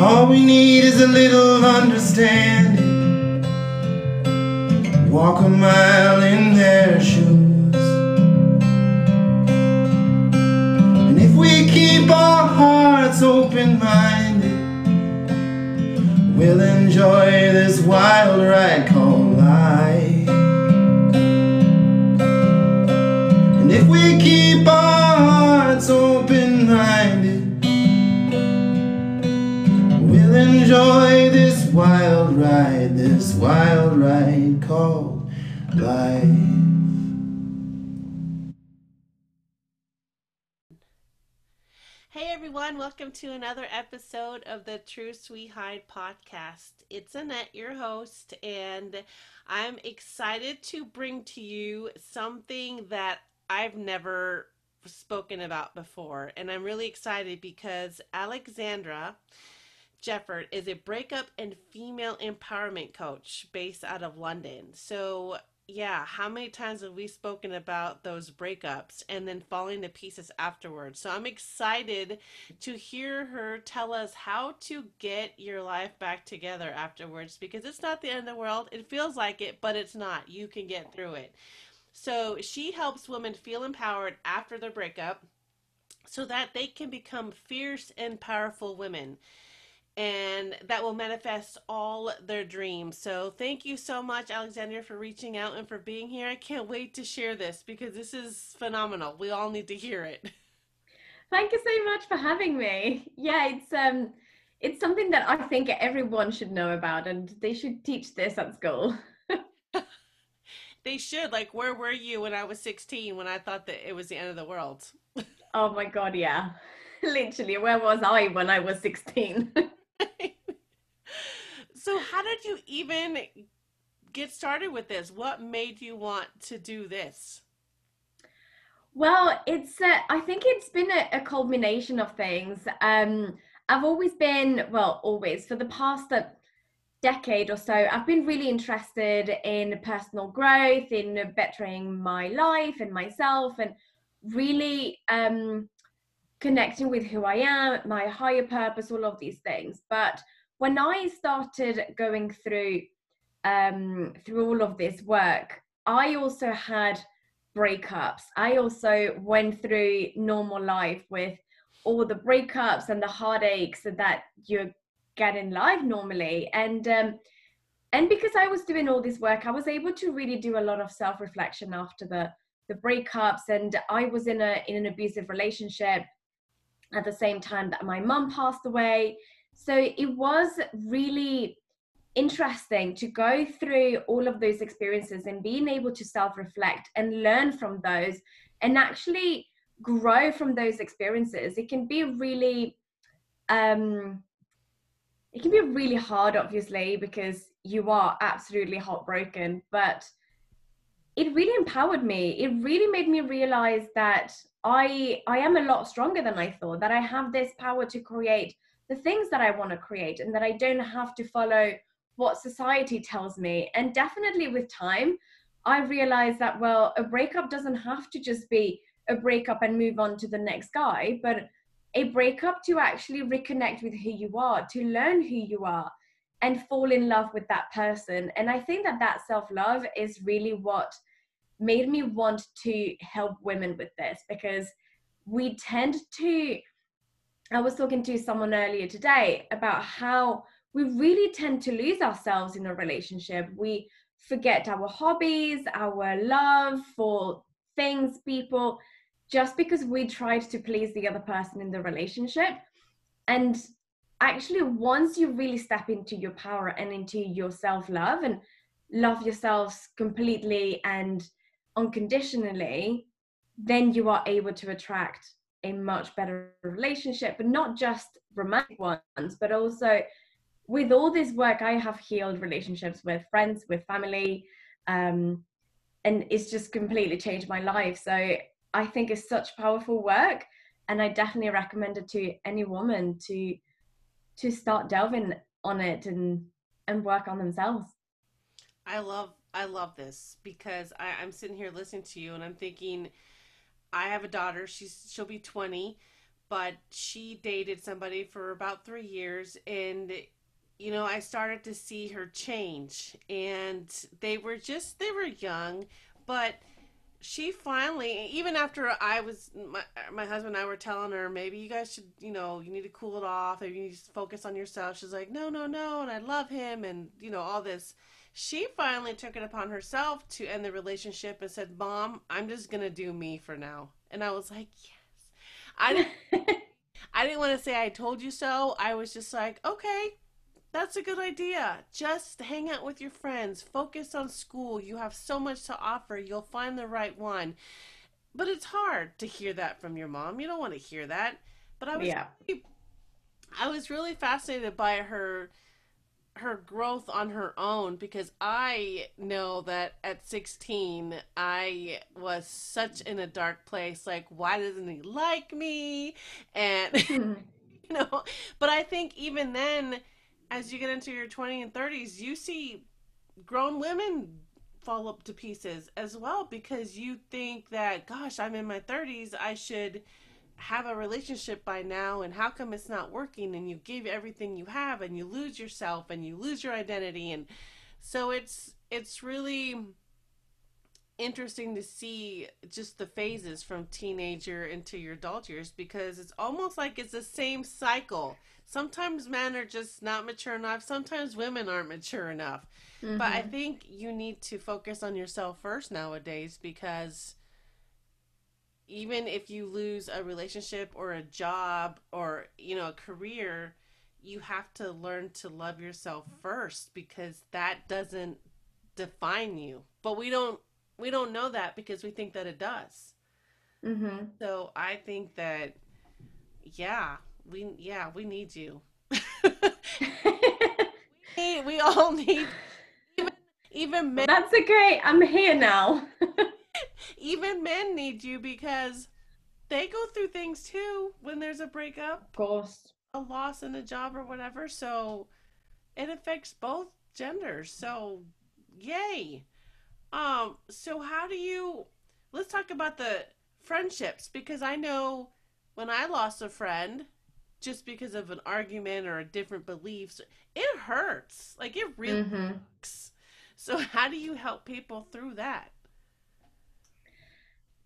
All we need is a little understanding. Walk a mile in their shoes. And if we keep our hearts open minded, we'll enjoy this wild ride called life. And if we keep enjoy this wild ride, this wild ride called life. Hey everyone, welcome to another episode of the Truth We Hide podcast. It's Annette, your host, and I'm excited to bring to you something that I've never spoken about before. And I'm really excited because Alexandra Jeffert is a breakup and female empowerment coach based out of London. So, yeah, how many times have we spoken about those breakups and then falling to pieces afterwards? So, I'm excited to hear her tell us how to get your life back together afterwards because it's not the end of the world. It feels like it, but it's not. You can get through it. So, she helps women feel empowered after their breakup so that they can become fierce and powerful women and that will manifest all their dreams. So, thank you so much, Alexandra, for reaching out and for being here. I can't wait to share this because this is phenomenal. We all need to hear it. Thank you so much for having me. Yeah, it's um it's something that I think everyone should know about and they should teach this at school. they should. Like where were you when I was 16 when I thought that it was the end of the world? oh my god, yeah. Literally, where was I when I was 16? So how did you even get started with this? What made you want to do this? Well, it's uh, I think it's been a, a culmination of things. Um, I've always been well, always for the past uh, decade or so, I've been really interested in personal growth, in bettering my life and myself, and really um, connecting with who I am, my higher purpose, all of these things. But when I started going through um, through all of this work, I also had breakups. I also went through normal life with all the breakups and the heartaches that you get in life normally. And um, and because I was doing all this work, I was able to really do a lot of self reflection after the the breakups. And I was in a in an abusive relationship at the same time that my mum passed away so it was really interesting to go through all of those experiences and being able to self reflect and learn from those and actually grow from those experiences. It can be really, um, it can be really hard, obviously, because you are absolutely heartbroken, but it really empowered me. It really made me realize that I I am a lot stronger than I thought, that I have this power to create the things that I want to create and that I don't have to follow what society tells me. And definitely with time, I realized that, well, a breakup doesn't have to just be a breakup and move on to the next guy, but a breakup to actually reconnect with who you are, to learn who you are, and fall in love with that person. And I think that that self love is really what made me want to help women with this because we tend to I was talking to someone earlier today about how we really tend to lose ourselves in a relationship. We forget our hobbies, our love for things, people, just because we tried to please the other person in the relationship. And actually, once you really step into your power and into your self love and love yourselves completely and unconditionally, then you are able to attract a much better relationship, but not just romantic ones, but also with all this work, I have healed relationships with friends, with family, um, and it's just completely changed my life. So I think it's such powerful work, and I definitely recommend it to any woman to to start delving on it and and work on themselves. I love I love this because I, I'm sitting here listening to you and I'm thinking I have a daughter. She's she'll be 20, but she dated somebody for about three years and you know i started to see her change and they were just they were young but she finally even after i was my, my husband and i were telling her maybe you guys should you know you need to cool it off maybe you need to focus on yourself she's like no no no and i love him and you know all this she finally took it upon herself to end the relationship and said mom i'm just gonna do me for now and i was like yes I didn't, I didn't want to say I told you so. I was just like, okay, that's a good idea. Just hang out with your friends, focus on school. You have so much to offer. You'll find the right one. But it's hard to hear that from your mom. You don't want to hear that. But I was Yeah. really, I was really fascinated by her her growth on her own because I know that at 16 I was such in a dark place like why doesn't he like me? And you know but I think even then as you get into your 20s and 30s you see grown women fall up to pieces as well because you think that gosh I'm in my 30s I should have a relationship by now and how come it's not working and you give everything you have and you lose yourself and you lose your identity and so it's it's really interesting to see just the phases from teenager into your adult years because it's almost like it's the same cycle sometimes men are just not mature enough sometimes women aren't mature enough but i Mhm. think you need to focus on yourself first nowadays because even if you lose a relationship or a job or you know a career you have to learn to love yourself first because that doesn't define you but we don't we don't know that because we think that it does Mhm. so i think that yeah we yeah we need you we, we all need even even men That's okay. I'm here now. even men need you because they go through things too when there's a breakup, of course. a loss in a job or whatever. So it affects both genders. So yay. Um so how do you let's talk about the friendships because I know when I lost a friend just because of an argument or a different beliefs, it hurts. Like it really Mhm. hurts. So how do you help people through that?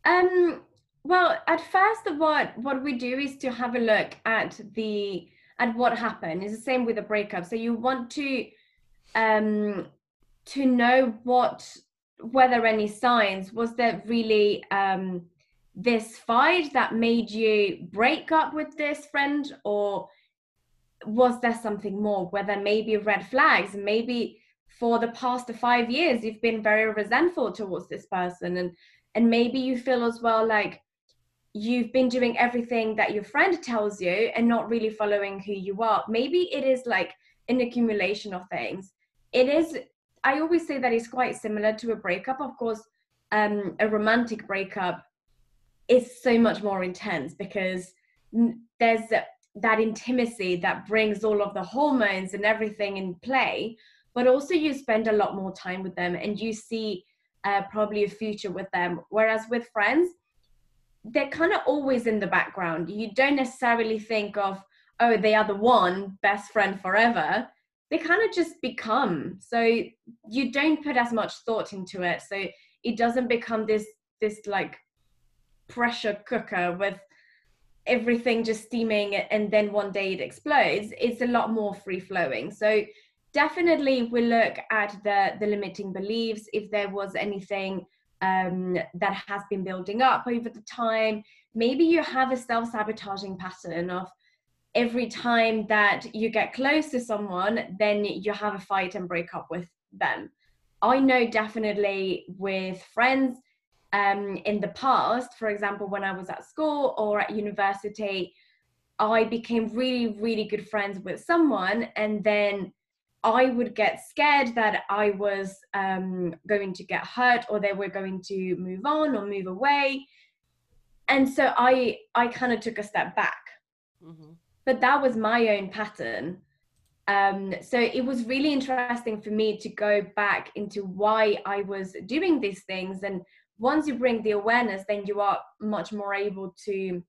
Um, well, at first, what what we do is to have a look at the at what happened. It's the same with a breakup. So you want to um to know what whether any signs was there really um this fight that made you break up with this friend or was there something more whether maybe red flags maybe for the past five years you've been very resentful towards this person and and maybe you feel as well like you've been doing everything that your friend tells you and not really following who you are. Maybe it is like an accumulation of things. It is i always say that it's quite similar to a breakup. Of course um a romantic breakup is so much more intense because there's that intimacy that brings all of the hormones and everything in play but also you spend a lot more time with them and you see uh, probably a future with them. Whereas with friends they're kind of always in the background. You don't necessarily think of oh they are the one best friend forever. They kind of just become. So you don't put as much thought into it. So it doesn't become this this like pressure cooker with everything just steaming and then one day it explodes. It's a lot more free flowing so definitely we look at the the limiting beliefs. If there was anything um, that has been building up over the time maybe you have a self-sabotaging pattern of every time that you get close to someone then you have a fight and break up with them. I know definitely with friends um, in the past, for example, when I was at school or at university, I became really, really good friends with someone, and then I would get scared that I was um, going to get hurt or they were going to move on or move away, and so I I kind of took a step back. hmm But that was my own pattern. Um, so it was really interesting for me to go back into why I was doing these things and once you bring the awareness then you are much more able to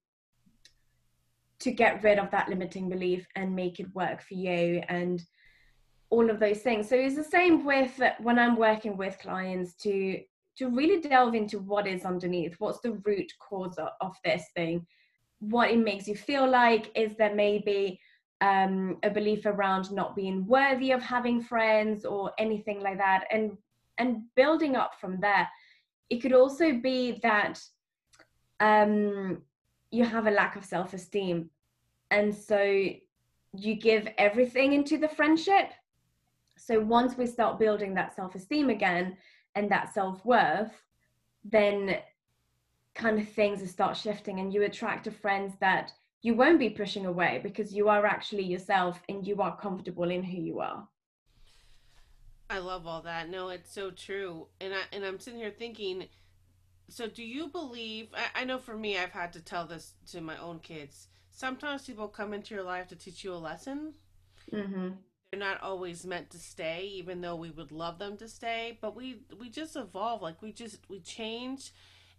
to get rid of that limiting belief and make it work for you and all of those things. So it's the same with when i'm working with clients to to really delve into what is underneath what's the root cause of, of this thing what it makes you feel like is there maybe um, a belief around not being worthy of having friends or anything like that and and building up from there. It could also be that um, you have a lack of self-esteem and so you give everything into the friendship so once we start building that self-esteem again and that self-worth then kind of things start shifting and you attract to friends that you won't be pushing away because you are actually yourself and you are comfortable in who you are. I love all that. No it's so true. And i and i'm sitting here thinking so do you believe I, I know for me i've had to tell this to my own kids. Sometimes people come into your life to teach you a lesson. Mm-hmm. They're not always meant to stay even though we would love them to stay but we we just evolve like we just we change.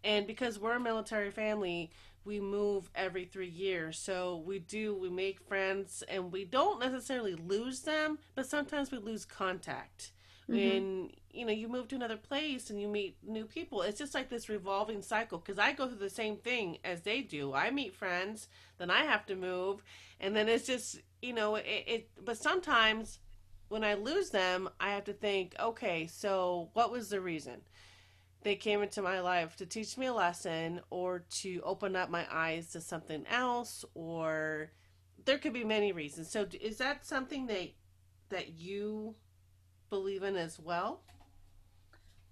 And because we're a military family we move every three years. So we do we make friends and we don't necessarily lose them but sometimes we lose contact mm-hmm. when you know you move to another place and you meet new people it's just like this revolving cycle because i go through the same thing as they do. I meet friends then i have to move and then it's just you know it, it but sometimes when i lose them i have to think okay so what was the reason? They came into my life to teach me a lesson or to open up my eyes to something else or there could be many reasons. So is that something that that you believe in as well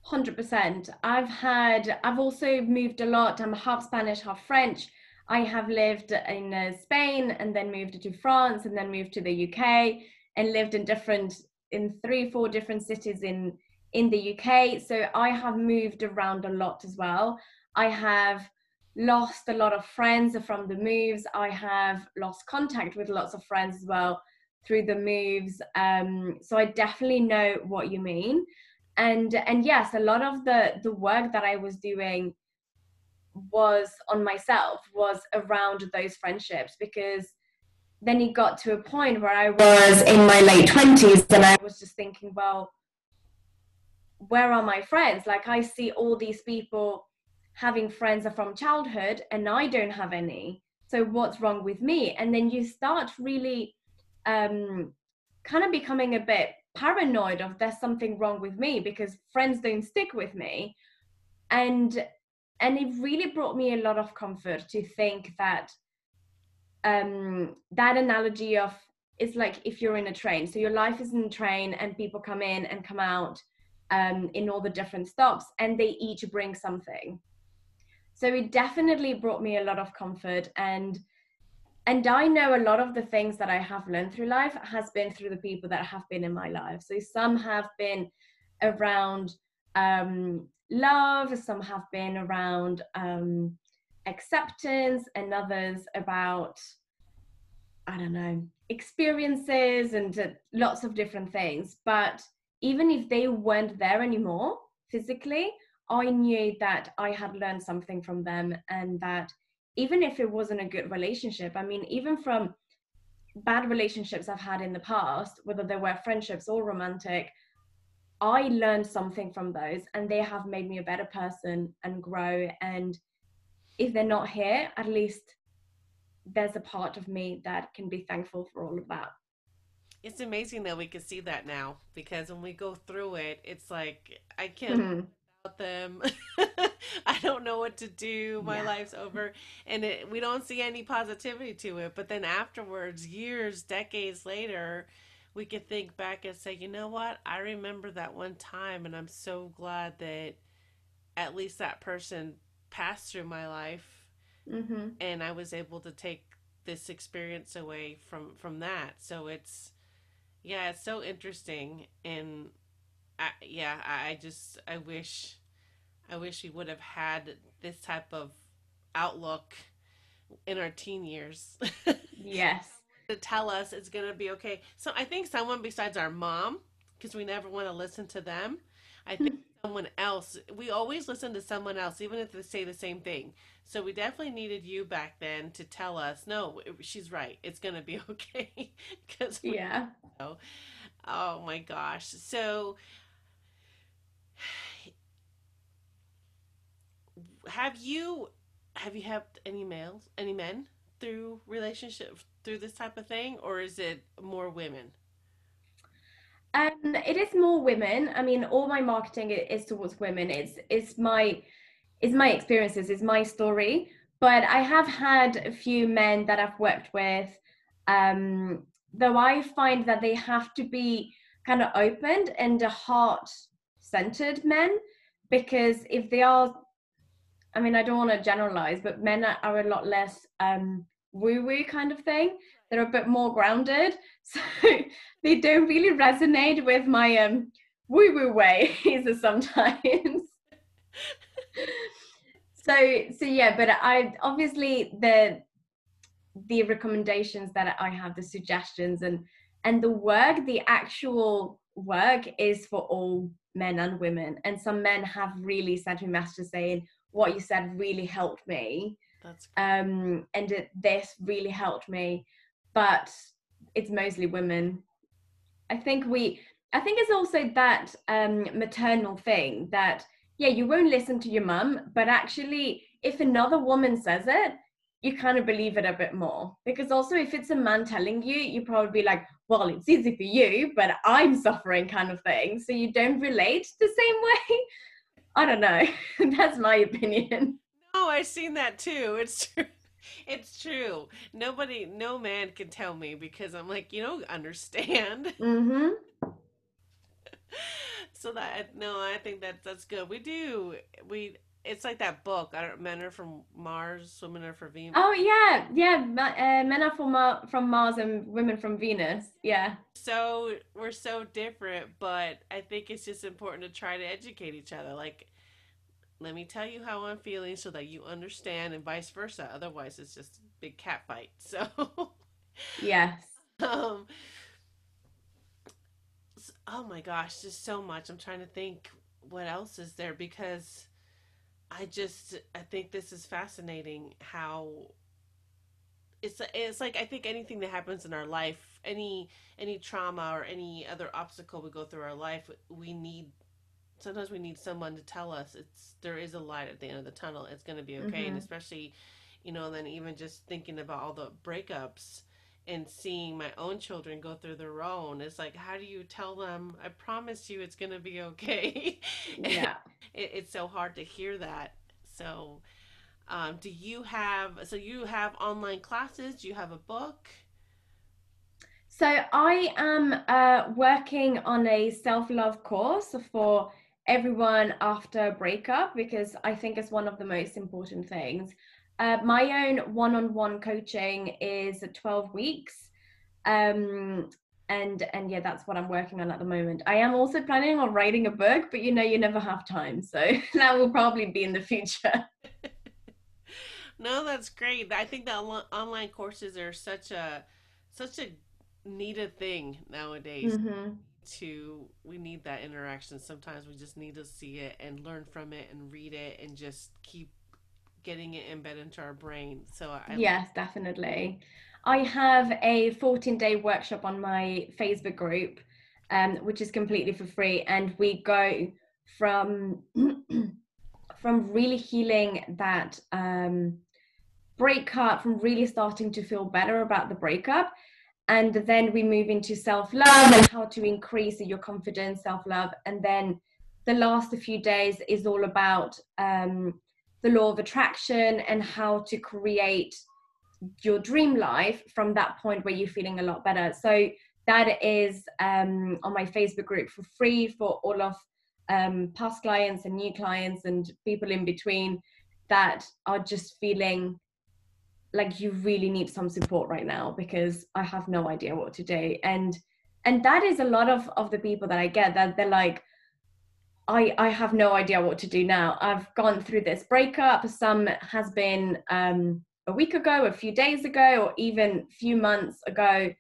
100% i've had i've also moved a lot i'm half spanish half french i have lived in uh, spain and then moved to france and then moved to the uk and lived in different in three four different cities in in the UK. So I have moved around a lot as well. I have lost a lot of friends from the moves. I have lost contact with lots of friends as well through the moves. Um, so I definitely know what you mean. And and yes, a lot of the the work that I was doing was on myself, was around those friendships because then it got to a point where I was in my late 20s and I was just thinking, well, where are my friends? Like I see all these people having friends are from childhood and I don't have any. So what's wrong with me? And then you start really um, kind of becoming a bit paranoid of there's something wrong with me because friends don't stick with me. And and it really brought me a lot of comfort to think that um, that analogy of it's like if you're in a train. So your life is in a train and people come in and come out um, in all the different stops, and they each bring something. So it definitely brought me a lot of comfort and and I know a lot of the things that I have learned through life has been through the people that have been in my life. So some have been around um, love, some have been around um, acceptance, and others about I don't know experiences and uh, lots of different things. But even if they weren't there anymore physically, I knew that I had learned something from them and that even if it wasn't a good relationship, I mean, even from bad relationships I've had in the past, whether they were friendships or romantic, I learned something from those and they have made me a better person and grow. And if they're not here, at least there's a part of me that can be thankful for all of that it's amazing that we can see that now because when we go through it, it's like I can't mm-hmm. Them. I don't know what to do. My yeah. life's over, and it, we don't see any positivity to it. But then afterwards, years, decades later, we can think back and say, you know what? I remember that one time, and I'm so glad that at least that person passed through my life, mm-hmm. and I was able to take this experience away from from that. So it's yeah, it's so interesting, and I, yeah, I just I wish, I wish we would have had this type of outlook in our teen years. yes. to tell us it's gonna be okay. So I think someone besides our mom, because we never want to listen to them. I think someone else. We always listen to someone else, even if they say the same thing. So we definitely needed you back then to tell us, no, she's right. It's going to be okay. Because yeah. Know. Oh my gosh. So have you have you had any males, any men through relationship through this type of thing or is it more women? Um, it is more women. I mean, all my marketing is towards women. It's it's my it's my experiences, it's my story. But I have had a few men that I've worked with. Um, though I find that they have to be kind of opened and a heart centered men because if they are I mean, I don't want to generalize, but men are, are a lot less um, woo woo kind of thing. They're a bit more grounded. So they don't really resonate with my um, woo woo ways sometimes. so so yeah but i obviously the the recommendations that i have the suggestions and and the work the actual work is for all men and women. And some men have really sent me messages saying what you said really helped me. That's um and it, this really helped me. But it's mostly women. I think we i think it's also that um maternal thing that yeah you won't listen to your mum but actually if another woman says it you kind of believe it a bit more. Because also if it's a man telling you you probably be like well it's easy for you but i'm suffering kind of thing so you don't relate the same way I don't know. That's my opinion. No, I've seen that too. It's true. It's true. Nobody, no man can tell me because I'm like, you don't understand. Mm-hmm. so that no, I think that that's good. We do. We it's like that book. I don't. Men are from Mars, women are from Venus. Oh yeah, yeah. Uh, men are from Mar- from Mars and women from Venus. Yeah. So we're so different, but I think it's just important to try to educate each other. Like, let me tell you how I'm feeling so that you understand, and vice versa. Otherwise, it's just a big cat fight. So. yes. Um. Oh my gosh, just so much. I'm trying to think what else is there because I just I think this is fascinating how it's it's like I think anything that happens in our life, any any trauma or any other obstacle we go through our life, we need sometimes we need someone to tell us it's there is a light at the end of the tunnel. It's going to be okay, mm-hmm. and especially you know, and then even just thinking about all the breakups and seeing my own children go through their own it's like how do you tell them i promise you it's going to be okay? Yeah. It, it's so hard to hear that. So um, do you have so you have online classes? Do you have a book? So i am uh, working on a self-love course for everyone after breakup because i think it's one of the most important things uh, my own one-on-one coaching is 12 weeks. Um, and and yeah, that's what I'm working on at the moment. I am also planning on writing a book, but you know, you never have time, so that will probably be in the future. no, that's great. I think that online courses are such a such a needed thing nowadays. Mm-hmm. To we need that interaction. Sometimes we just need to see it and learn from it and read it and just keep getting it embedded into our brain. So I yes, definitely. I have a 14 day workshop on my Facebook group, um, which is completely for free, and we go from from really healing that um, breakup, from really starting to feel better about the breakup, and then we move into self love and how to increase your confidence, self love, and then the last few days is all about um, the law of attraction and how to create your dream life from that point where you're feeling a lot better. So that is um, on my Facebook group for free for all of um, past clients and new clients and people in between that are just feeling like you really need some support right now because I have no idea what to do. And and that is a lot of of the people that I get that they're like, I, I have no idea what to do now. I've gone through this breakup. Some has been um, a week ago, a few days ago, or even a few months ago,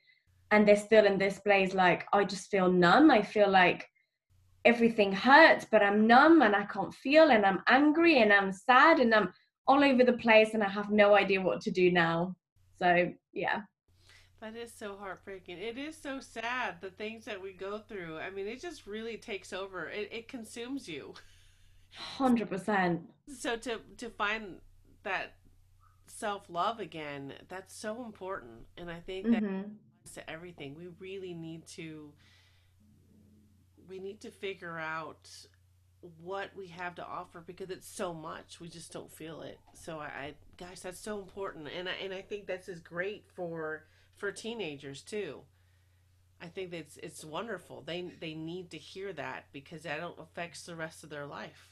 and they're still in this place. Like I just feel numb. I feel like everything hurts, but I'm numb and I can't feel and I'm angry and I'm sad and I'm all over the place and I have no idea what to do now. So, yeah. That is so heartbreaking. It is so sad the things that we go through. I mean, it just really takes over. It, it consumes you. Hundred percent. So to to find that self love again, that's so important, and I think that Mm-hmm. to everything. We really need to we need to figure out what we have to offer because it's so much we just don't feel it so i, I gosh that's so important and I, and I think this is great for for teenagers too i think that's it's wonderful they they need to hear that because that affects the rest of their life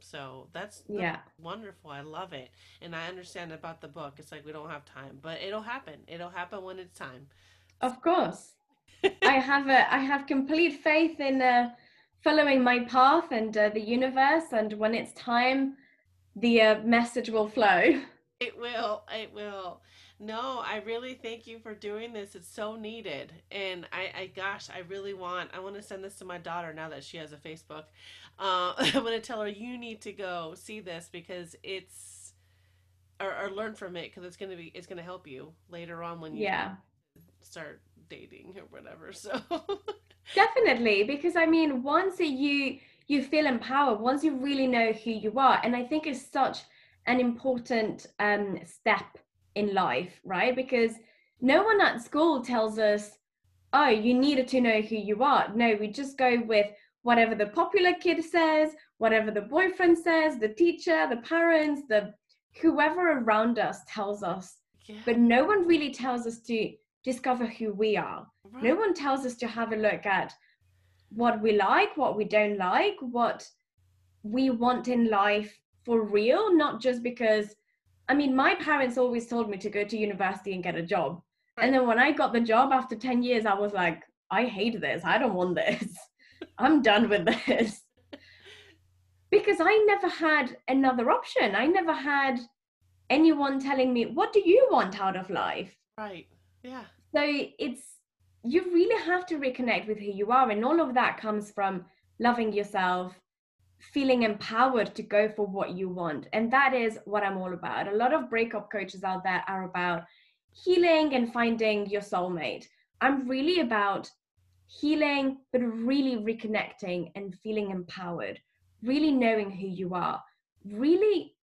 so that's, that's Yeah. wonderful i love it and i understand about the book it's like we don't have time but it'll happen it'll happen when it's time Of course. I have a I have complete faith in uh, following my path and uh, the universe, and when it's time, the uh, message will flow. It will. It will. No, I really thank you for doing this. It's so needed. And I, I gosh, I really want, I want to send this to my daughter now that she has a Facebook. Uh, I'm going to tell her, you need to go see this because it's, or, or learn from it because it's going to be, it's going to help you later on when you Yeah, start dating or whatever. So, definitely. Because I mean, once you you feel empowered, once you really know who you are, and I think it's such an important um, step in life, right? Because no one at school tells us, oh, you needed to know who you are. No, we just go with whatever the popular kid says, whatever the boyfriend says, the teacher, the parents, the whoever around us tells us. yeah. But no one really tells us to discover who we are. No one tells us to have a look at what we like, what we don't like, what we want in life for real, not just because I mean, my parents always told me to go to university and get a job. And then when I got the job after 10 years, I was like, I hate this. I don't want this. I'm done with this. Because I never had another option. I never had anyone telling me, what do you want out of life? Right. Yeah. So it's, you really have to reconnect with who you are. And all of that comes from loving yourself, feeling empowered to go for what you want. And that is what I'm all about. A lot of breakup coaches out there are about healing and finding your soulmate. I'm really about healing, but really reconnecting and feeling empowered, really knowing who you are, really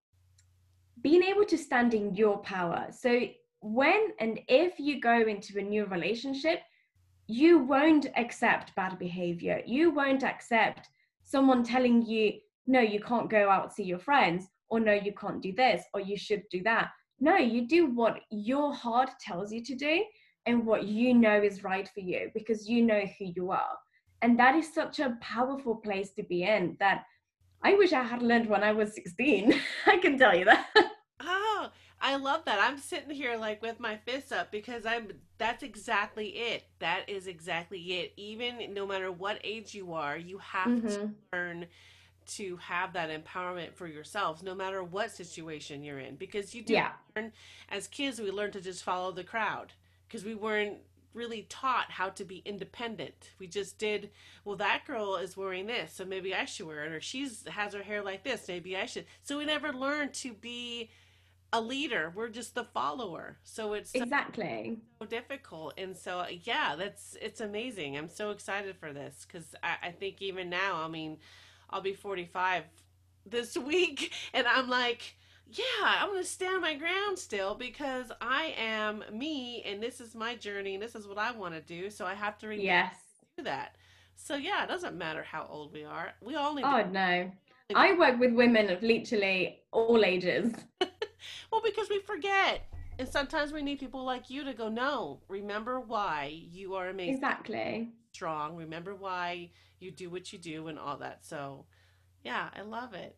being able to stand in your power. So when and if you go into a new relationship, you won't accept bad behavior. You won't accept someone telling you, no, you can't go out see your friends, or no, you can't do this, or you should do that. No, you do what your heart tells you to do and what you know is right for you because you know who you are. And that is such a powerful place to be in that I wish I had learned when I was 16. I can tell you that. I love that. I'm sitting here like with my fists up because I'm that's exactly it. That is exactly it. Even no matter what age you are, you have to Mhm. learn to have that empowerment for yourselves no matter what situation you're in because you do Yeah. learn as kids we learn to just follow the crowd because we weren't really taught how to be independent. We just did, well that girl is wearing this, so maybe I should wear it or she's has her hair like this, maybe I should. So we never learned to be a leader. We're just the follower. So it's so Exactly. So difficult. And so yeah, that's it's amazing. I'm so excited for this because I, I think even now, I mean, I'll be 45 this week, and I'm like, yeah, I'm gonna stand my ground still because I am me, and this is my journey, and this is what I want to do. So I have to remember Yes. to do that. So yeah, it doesn't matter how old we are. We all need. Oh to, no. I work with women of literally all ages. well, because we forget. And sometimes we need people like you to go, no, remember why you are amazing. Exactly. strong. Remember why you do what you do and all that. So, yeah, I love it.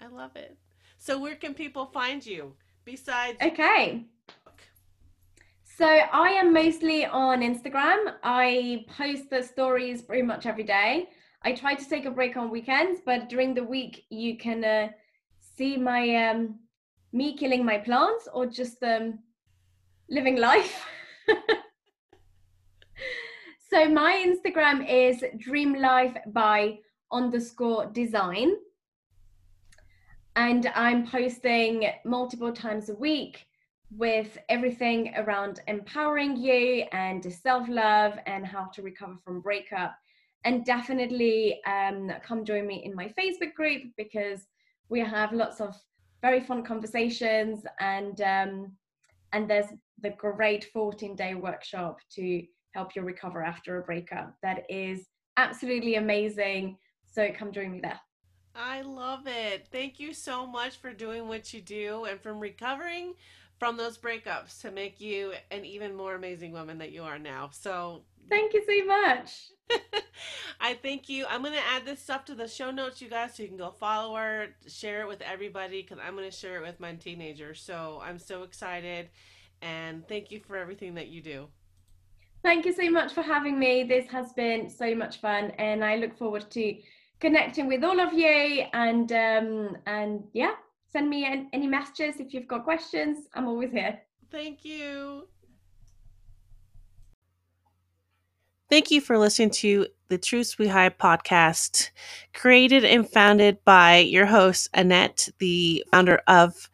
I love it. So, where can people find you besides? Okay. So I am mostly on Instagram. I post the stories pretty much every day. I try to take a break on weekends, but during the week you can uh, see my um, me killing my plants or just um, living life. so my Instagram is Dream Life by underscore design. And I'm posting multiple times a week with everything around empowering you and self love and how to recover from breakup. And definitely um, come join me in my Facebook group because we have lots of very fun conversations and um, and there's the great 14 day workshop to help you recover after a breakup that is absolutely amazing so come join me there I love it. Thank you so much for doing what you do and from recovering from those breakups to make you an even more amazing woman that you are now. So, thank you so much. I thank you. I'm going to add this stuff to the show notes, you guys, so you can go follow her, share it with everybody, because I'm going to share it with my teenager. So I'm so excited. And thank you for everything that you do. Thank you so much for having me. This has been so much fun, and I look forward to connecting with all of you. And um, and yeah, send me any messages if you've got questions. I'm always here. Thank you. Thank you for listening to the Truth We Hide podcast, created and founded by your host, Annette, the founder of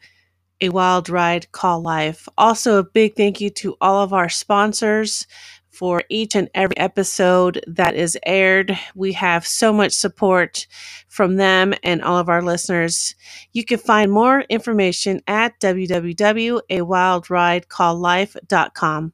A Wild Ride Call Life. Also, a big thank you to all of our sponsors for each and every episode that is aired. We have so much support from them and all of our listeners. You can find more information at www.awildridecalllife.com.